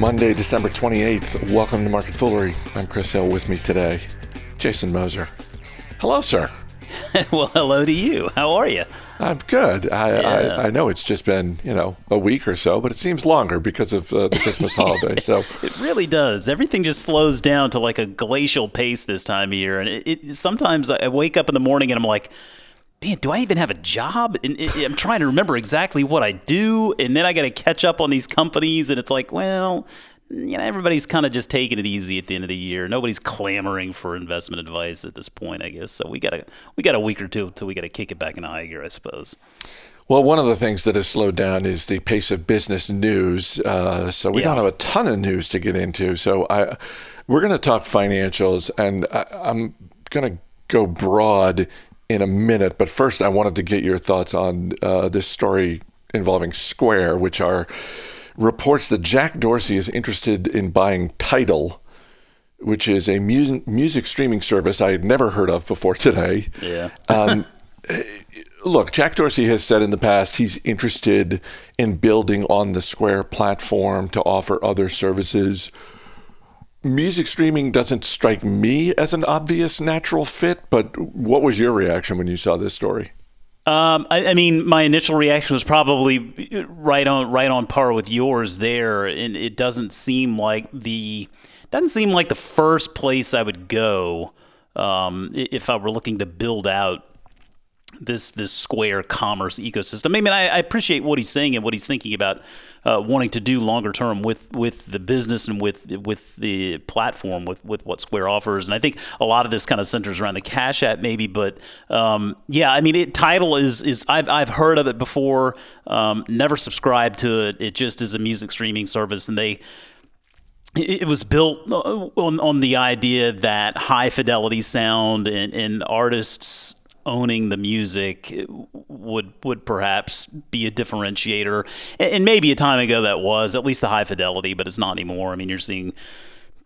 Monday, December 28th. Welcome to Market Foolery. I'm Chris Hill. With me today, Jason Moser. Hello, sir. well, hello to you. How are you? I'm good. I, yeah. I, I, know it's just been you know a week or so, but it seems longer because of uh, the Christmas holiday. So it really does. Everything just slows down to like a glacial pace this time of year, and it, it sometimes I wake up in the morning and I'm like man, do I even have a job? And I'm trying to remember exactly what I do, and then I got to catch up on these companies, and it's like, well, you know, everybody's kind of just taking it easy at the end of the year. Nobody's clamoring for investment advice at this point, I guess. So we got a we got a week or two until we got to kick it back in high gear, I suppose. Well, one of the things that has slowed down is the pace of business news. Uh, so we yeah. don't have a ton of news to get into. So I, we're going to talk financials, and I, I'm going to go broad in a minute. But first, I wanted to get your thoughts on uh, this story involving Square, which are reports that Jack Dorsey is interested in buying Tidal, which is a music, music streaming service I had never heard of before today. Yeah. um, look, Jack Dorsey has said in the past he's interested in building on the Square platform to offer other services music streaming doesn't strike me as an obvious natural fit, but what was your reaction when you saw this story? Um, I, I, mean, my initial reaction was probably right on right on par with yours there, and it doesn't seem like the doesn't seem like the first place I would go um, if I were looking to build out this this Square commerce ecosystem. I mean, I, I, appreciate what he's saying and what he's thinking about uh, wanting to do longer term with with the business and with with the platform with with what Square offers. And I think a lot of this kind of centers around the Cash App, maybe. But um, yeah, I mean, it, Tidal is is I've I've heard of it before. Um, never subscribed to it. It just is a music streaming service, and they it was built uh, on, on the idea that high fidelity sound and, and artists owning the music would would perhaps be a differentiator. And maybe a time ago that was at least the high fidelity, but it's not anymore. I mean, you're seeing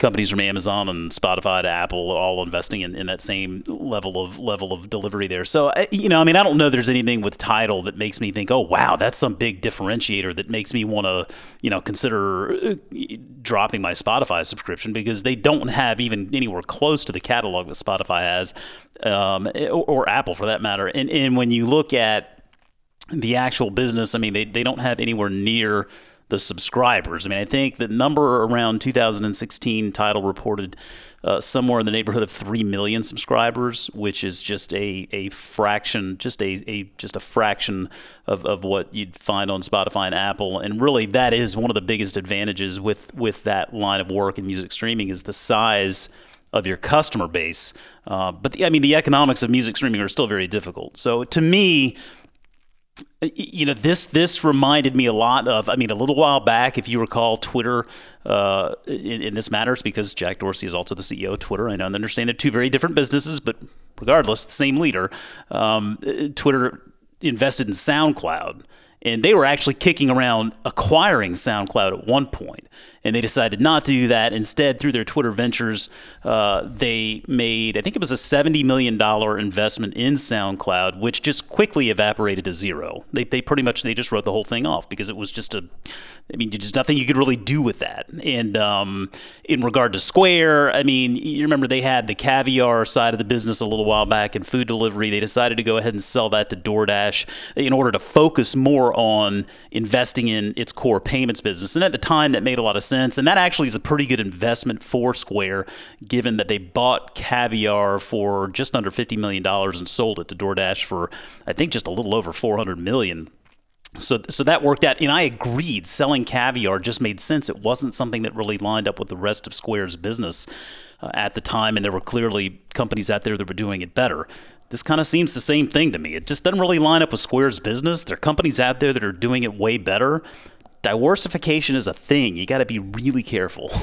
companies from Amazon and Spotify to Apple are all investing in, in that same level of level of delivery there. So you know, I mean, I don't know there's anything with Tidal that makes me think, oh wow, that's some big differentiator that makes me want to you know consider uh, dropping my Spotify subscription because they don't have even anywhere close to the catalog that Spotify has, um, or, or Apple for that matter. And and when you look at the actual business, I mean, they, they don't have anywhere near the subscribers. I mean, I think the number around 2016 Tidal reported uh, somewhere in the neighborhood of three million subscribers, which is just a, a fraction, just a, a just a fraction of, of what you'd find on Spotify and Apple. And really, that is one of the biggest advantages with with that line of work in music streaming is the size of your customer base. Uh, but the, I mean, the economics of music streaming are still very difficult. So to me you know this this reminded me a lot of i mean a little while back if you recall twitter uh, in, in, this matters because jack dorsey is also the ceo of twitter i don't understand it two very different businesses but regardless the same leader um, twitter invested in soundcloud and they were actually kicking around acquiring SoundCloud at one point, and they decided not to do that. Instead, through their Twitter ventures, uh, they made I think it was a seventy million dollar investment in SoundCloud, which just quickly evaporated to zero. They, they pretty much they just wrote the whole thing off because it was just a, I mean, just nothing you could really do with that. And um, in regard to Square, I mean, you remember they had the caviar side of the business a little while back in food delivery. They decided to go ahead and sell that to DoorDash in order to focus more on investing in its core payments business. And at the time, that made a lot of sense. And that actually is a pretty good investment for Square, given that they bought Caviar for just under $50 million and sold it to DoorDash for, I think, just a little over 400 million. So, so that worked out, and I agreed. Selling caviar just made sense. It wasn't something that really lined up with the rest of Square's business uh, at the time, and there were clearly companies out there that were doing it better this kind of seems the same thing to me. It just doesn't really line up with Square's business. There are companies out there that are doing it way better. Diversification is a thing. You got to be really careful.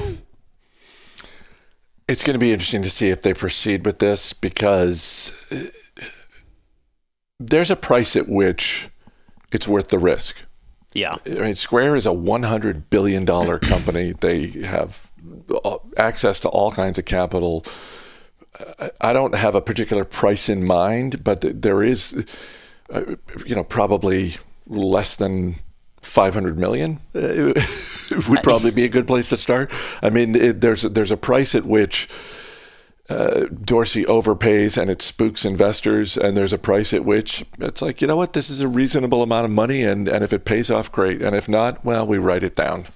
It's going to be interesting to see if they proceed with this because uh, there's a price at which it's worth the risk. Yeah. I mean, Square is a $100 billion company. they have uh, access to all kinds of capital I don't have a particular price in mind, but there is, uh, you know, probably less than 500 million uh, would probably be a good place to start. I mean, it, there's there's a price at which uh, Dorsey overpays and it spooks investors, and there's a price at which it's like, you know what, this is a reasonable amount of money, and, and if it pays off, great, and if not, well, we write it down.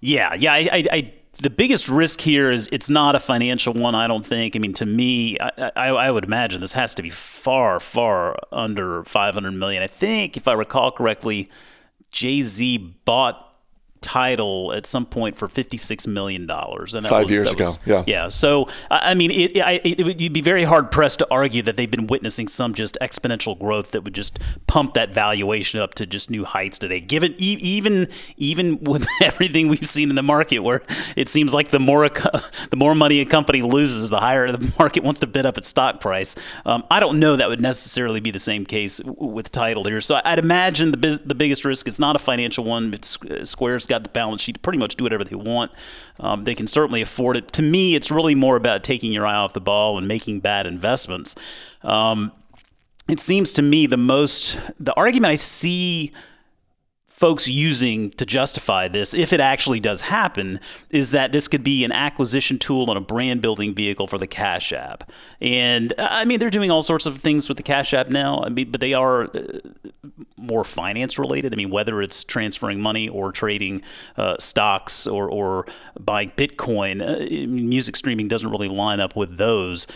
Yeah, yeah, I, I, I the biggest risk here is it's not a financial one. I don't think. I mean, to me, I, I, I, would imagine this has to be far, far under 500 million. I think, if I recall correctly, Jay Z bought Tidal at some point for $56 million. And Five was, years was, ago, yeah. Yeah. So, I mean, it, it, it, would you'd be very hard pressed to argue that they've been witnessing some just exponential growth that would just pump that valuation up to just new heights today. Given even even with everything we've seen in the market, where it seems like the more a, the more money a company loses, the higher the market wants to bid up its stock price. Um, I don't know that would necessarily be the same case with Tidal here. So I'd imagine the the biggest risk is not a financial one. It's uh, Square's got the balance sheet to pretty much do whatever they want. Um, they can certainly afford it. To me, it's really more about taking your eye off the ball and making bad investments. Um, it seems to me the most the argument I see folks using to justify this, if it actually does happen, is that this could be an acquisition tool and a brand building vehicle for the Cash App. And I mean, they're doing all sorts of things with the Cash App now. I mean, but they are uh, more finance related. I mean, whether it's transferring money or trading uh, stocks or, or buying Bitcoin, uh, music streaming doesn't really line up with those.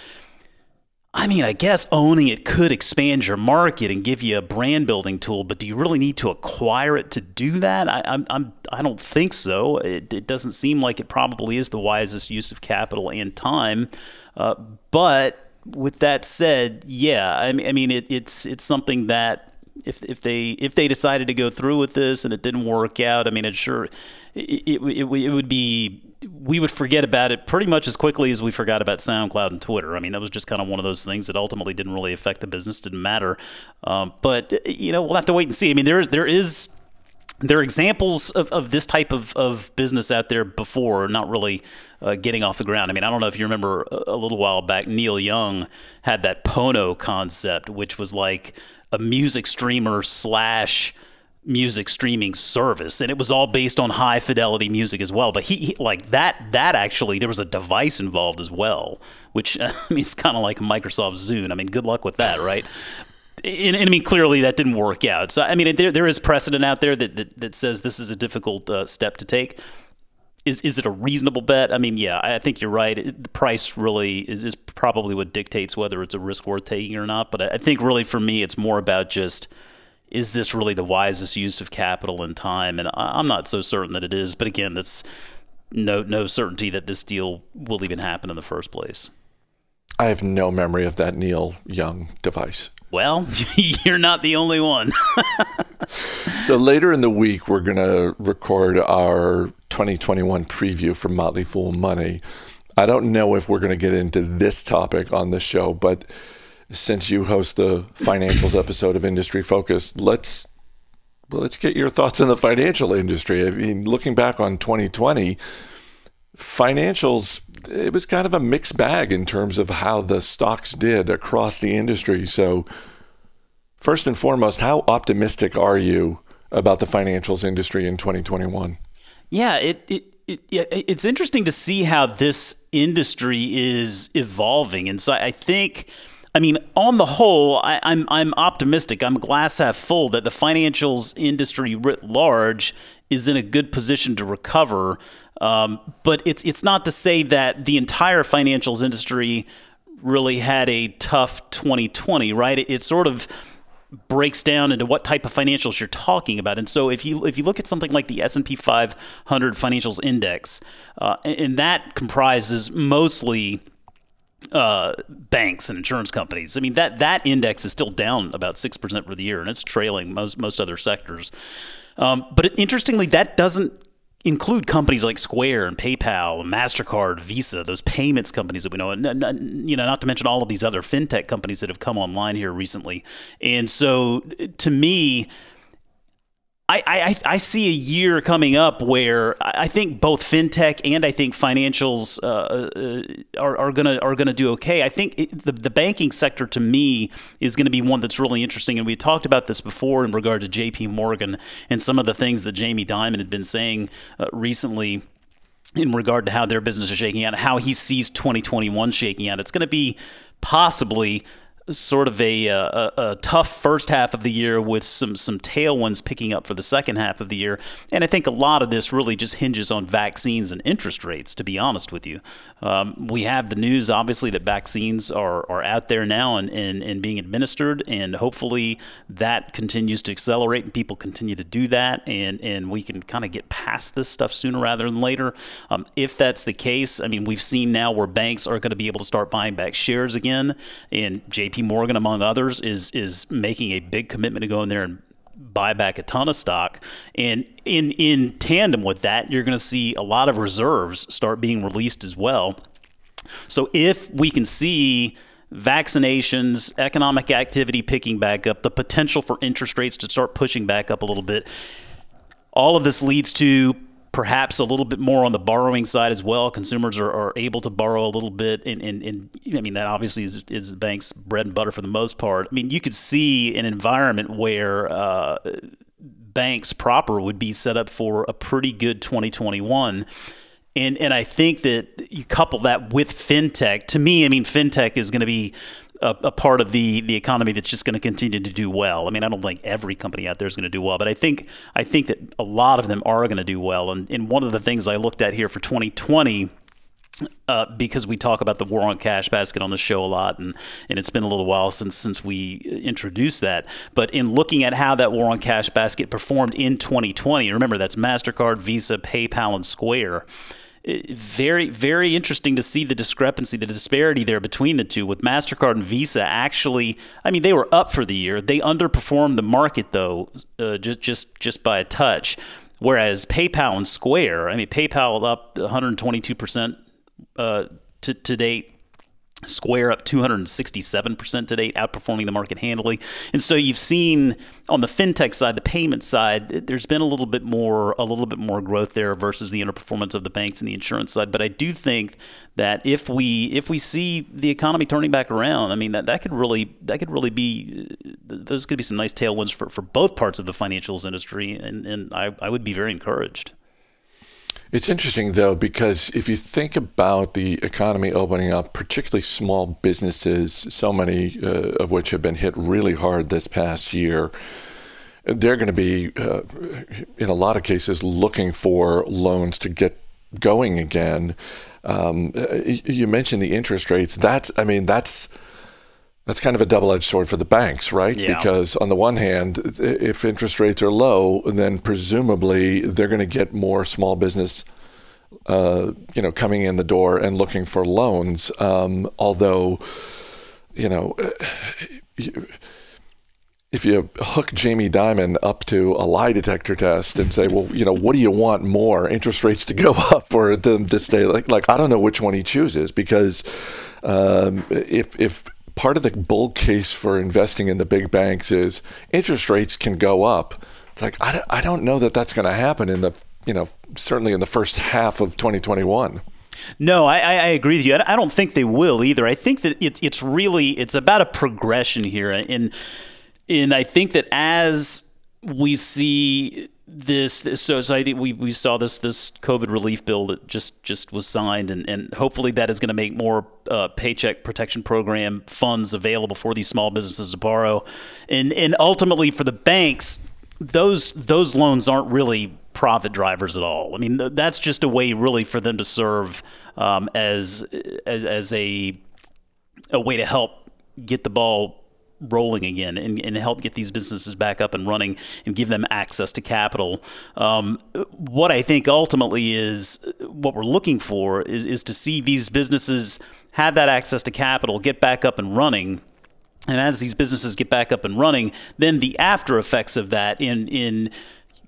I mean, I guess owning it could expand your market and give you a brand building tool, but do you really need to acquire it to do that? I, I'm, I'm I don't think so. It, it, doesn't seem like it probably is the wisest use of capital and time. Uh, but with that said, yeah, I mean, I mean, it, it's it's something that if if they if they decided to go through with this and it didn't work out, I mean, it sure it, it, it, it would be we would forget about it pretty much as quickly as we forgot about SoundCloud and Twitter. I mean, that was just kind of one of those things that ultimately didn't really affect the business, didn't matter. Um, but you know, we'll have to wait and see. I mean, there there is there are examples of, of this type of, of business out there before, not really uh, getting off the ground. I mean, I don't know if you remember a, a little while back, Neil Young had that Pono concept, which was like a music streamer slash music streaming service and it was all based on high fidelity music as well but he, he like that that actually there was a device involved as well which I mean it's kind of like Microsoft Zune I mean good luck with that right and, and, I mean clearly that didn't work out so I mean there, there is precedent out there that, that, that says this is a difficult uh, step to take is is it a reasonable bet? I mean, yeah, I think you're right. The price really is, is probably what dictates whether it's a risk worth taking or not. But I, I think really for me, it's more about just is this really the wisest use of capital and time? And I'm not so certain that it is. But again, that's no no certainty that this deal will even happen in the first place. I have no memory of that Neil Young device. Well, you're not the only one. so later in the week, we're going to record our 2021 preview for Motley Fool Money. I don't know if we're going to get into this topic on the show, but since you host the financials episode of Industry Focus, let's let's get your thoughts on the financial industry. I mean, looking back on 2020, financials it was kind of a mixed bag in terms of how the stocks did across the industry. So, first and foremost, how optimistic are you about the financials industry in 2021? Yeah, it, it it, it's interesting to see how this industry is evolving, and so I think I mean, on the whole, I, am I'm, I'm optimistic. I'm glass half full that the financials industry writ large is in a good position to recover. Um, but it's it's not to say that the entire financials industry really had a tough 2020, right? It, it sort of breaks down into what type of financials you're talking about. And so if you if you look at something like the S&P 500 financials index, uh, and that comprises mostly uh, banks and insurance companies. I mean that that index is still down about six percent for the year, and it's trailing most most other sectors. Um, but interestingly, that doesn't include companies like Square and PayPal, and Mastercard, Visa, those payments companies that we know, and you know, not to mention all of these other fintech companies that have come online here recently. And so, to me, I, I, I see a year coming up where I think both fintech and I think financials uh, uh, are, are gonna are gonna do okay. I think it, the the banking sector to me is going to be one that's really interesting, and we talked about this before in regard to J.P. Morgan and some of the things that Jamie Dimon had been saying uh, recently in regard to how their business is shaking out, how he sees 2021 shaking out. It's going to be possibly sort of a, a, a, tough first half of the year with some some tailwinds picking up for the second half of the year. And I think a lot of this really just hinges on vaccines and interest rates. To be honest with you, um, we have the news obviously that vaccines are, are out there now and, and, and being administered, and hopefully that continues to accelerate and people continue to do that, and and we can kind of get past this stuff sooner rather than later. Um, if that's the case, I mean we've seen now where banks are going to be able to start buying back shares again, and JP J.P. Morgan, among others, is is making a big commitment to go in there and buy back a ton of stock. And in in tandem with that, you're going to see a lot of reserves start being released as well. So if we can see vaccinations, economic activity picking back up, the potential for interest rates to start pushing back up a little bit, all of this leads to perhaps a little bit more on the borrowing side as well. Consumers are, are able to borrow a little bit, and, and, and I mean that obviously is, is bank's bread and butter for the most part. I mean you could see an environment where uh, banks proper would be set up for a pretty good 2021. And, and I think that you couple that with fintech. To me, I mean, fintech is going to be a, a, part of the the economy that's just going to continue to do well. I mean, I don't think every company out there is going to do well, but I think I think that a lot of them are going to do well. And, and one of the things I looked at here for 2020. Uh, because we talk about the war on cash basket on the show a lot, and, and it's been a little while since since we introduced that. But in looking at how that war on cash basket performed in 2020, remember that's Mastercard, Visa, PayPal, and Square very, very interesting to see the discrepancy, the disparity there between the two. With MasterCard and Visa, actually, I mean, they were up for the year. They underperformed the market, though, uh, just, just, just by a touch. Whereas PayPal and Square, I mean, PayPal up 122% uh, to, to date. Square up 267% to date, outperforming the market handily. And so you've seen on the fintech side, the payment side, there's been a little bit more a little bit more growth there versus the underperformance of the banks and the insurance side. But I do think that if we if we see the economy turning back around, I mean that, that could really that could really be uh, those could be some nice tailwinds for, for both parts of the financials industry, and, and I, I would be very encouraged. It's interesting, though, because if you think about the economy opening up, particularly small businesses, so many uh, of which have been hit really hard this past year, they're going to be, uh, in a lot of cases, looking for loans to get going again. Um, you mentioned the interest rates. That's, I mean, that's that's kind of a double-edged sword for the banks, right? Yeah. Because on the one hand, if interest rates are low, then presumably they're going to get more small business, uh, you know, coming in the door and looking for loans. Um, although, you know, if you hook Jamie Dimon up to a lie detector test and say, well, you know, what do you want more, interest rates to go up or them to stay? Like, like I don't know which one he chooses because um, if if part of the bull case for investing in the big banks is interest rates can go up. It's like I I don't know that that's going to happen in the you know certainly in the first half of 2021. No, I, I agree with you. I don't think they will either. I think that it's it's really it's about a progression here, and and I think that as we see this, this so, so I think we, we saw this this COVID relief bill that just just was signed, and, and hopefully that is going to make more uh, paycheck protection program funds available for these small businesses to borrow, and and ultimately for the banks, those those loans aren't really profit drivers at all. I mean, that's just a way really for them to serve um, as, as as a a way to help get the ball rolling again and, and help get these businesses back up and running and give them access to capital. Um, what I think ultimately is what we're looking for is, is to see these businesses have that access to capital, get back up and running. And as these businesses get back up and running, then the after effects of that in in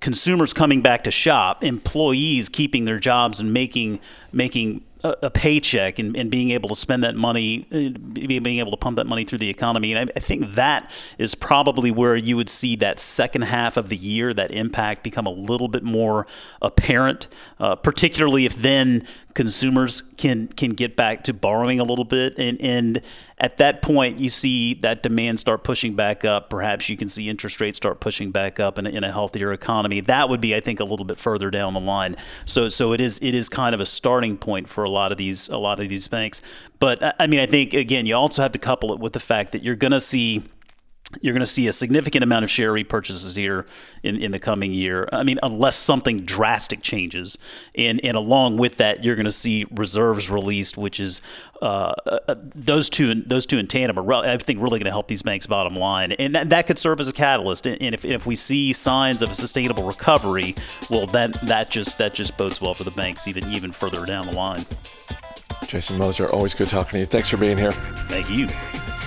consumers coming back to shop, employees keeping their jobs and making making a, paycheck and, and, being able to spend that money, uh, being able to pump that money through the economy. And I, I, think that is probably where you would see that second half of the year, that impact become a little bit more apparent, uh, particularly if then consumers can can get back to borrowing a little bit. And and at that point you see that demand start pushing back up. Perhaps you can see interest rates start pushing back up in a, in a healthier economy. That would be i think a little bit further down the line. So so it is it is kind of a starting point for a lot of these a lot of these banks. But i mean i think again you also have to couple it with the fact that you're going to see you're going to see a significant amount of share repurchases here in, in the coming year. I mean, unless something drastic changes, and and along with that, you're going to see reserves released, which is uh, uh, those two those two in tandem are I think really going to help these banks' bottom line, and that, that could serve as a catalyst. And if, if we see signs of a sustainable recovery, well, that that just that just bodes well for the banks even even further down the line. Jason Moser, always good talking to you. Thanks for being here. Thank you.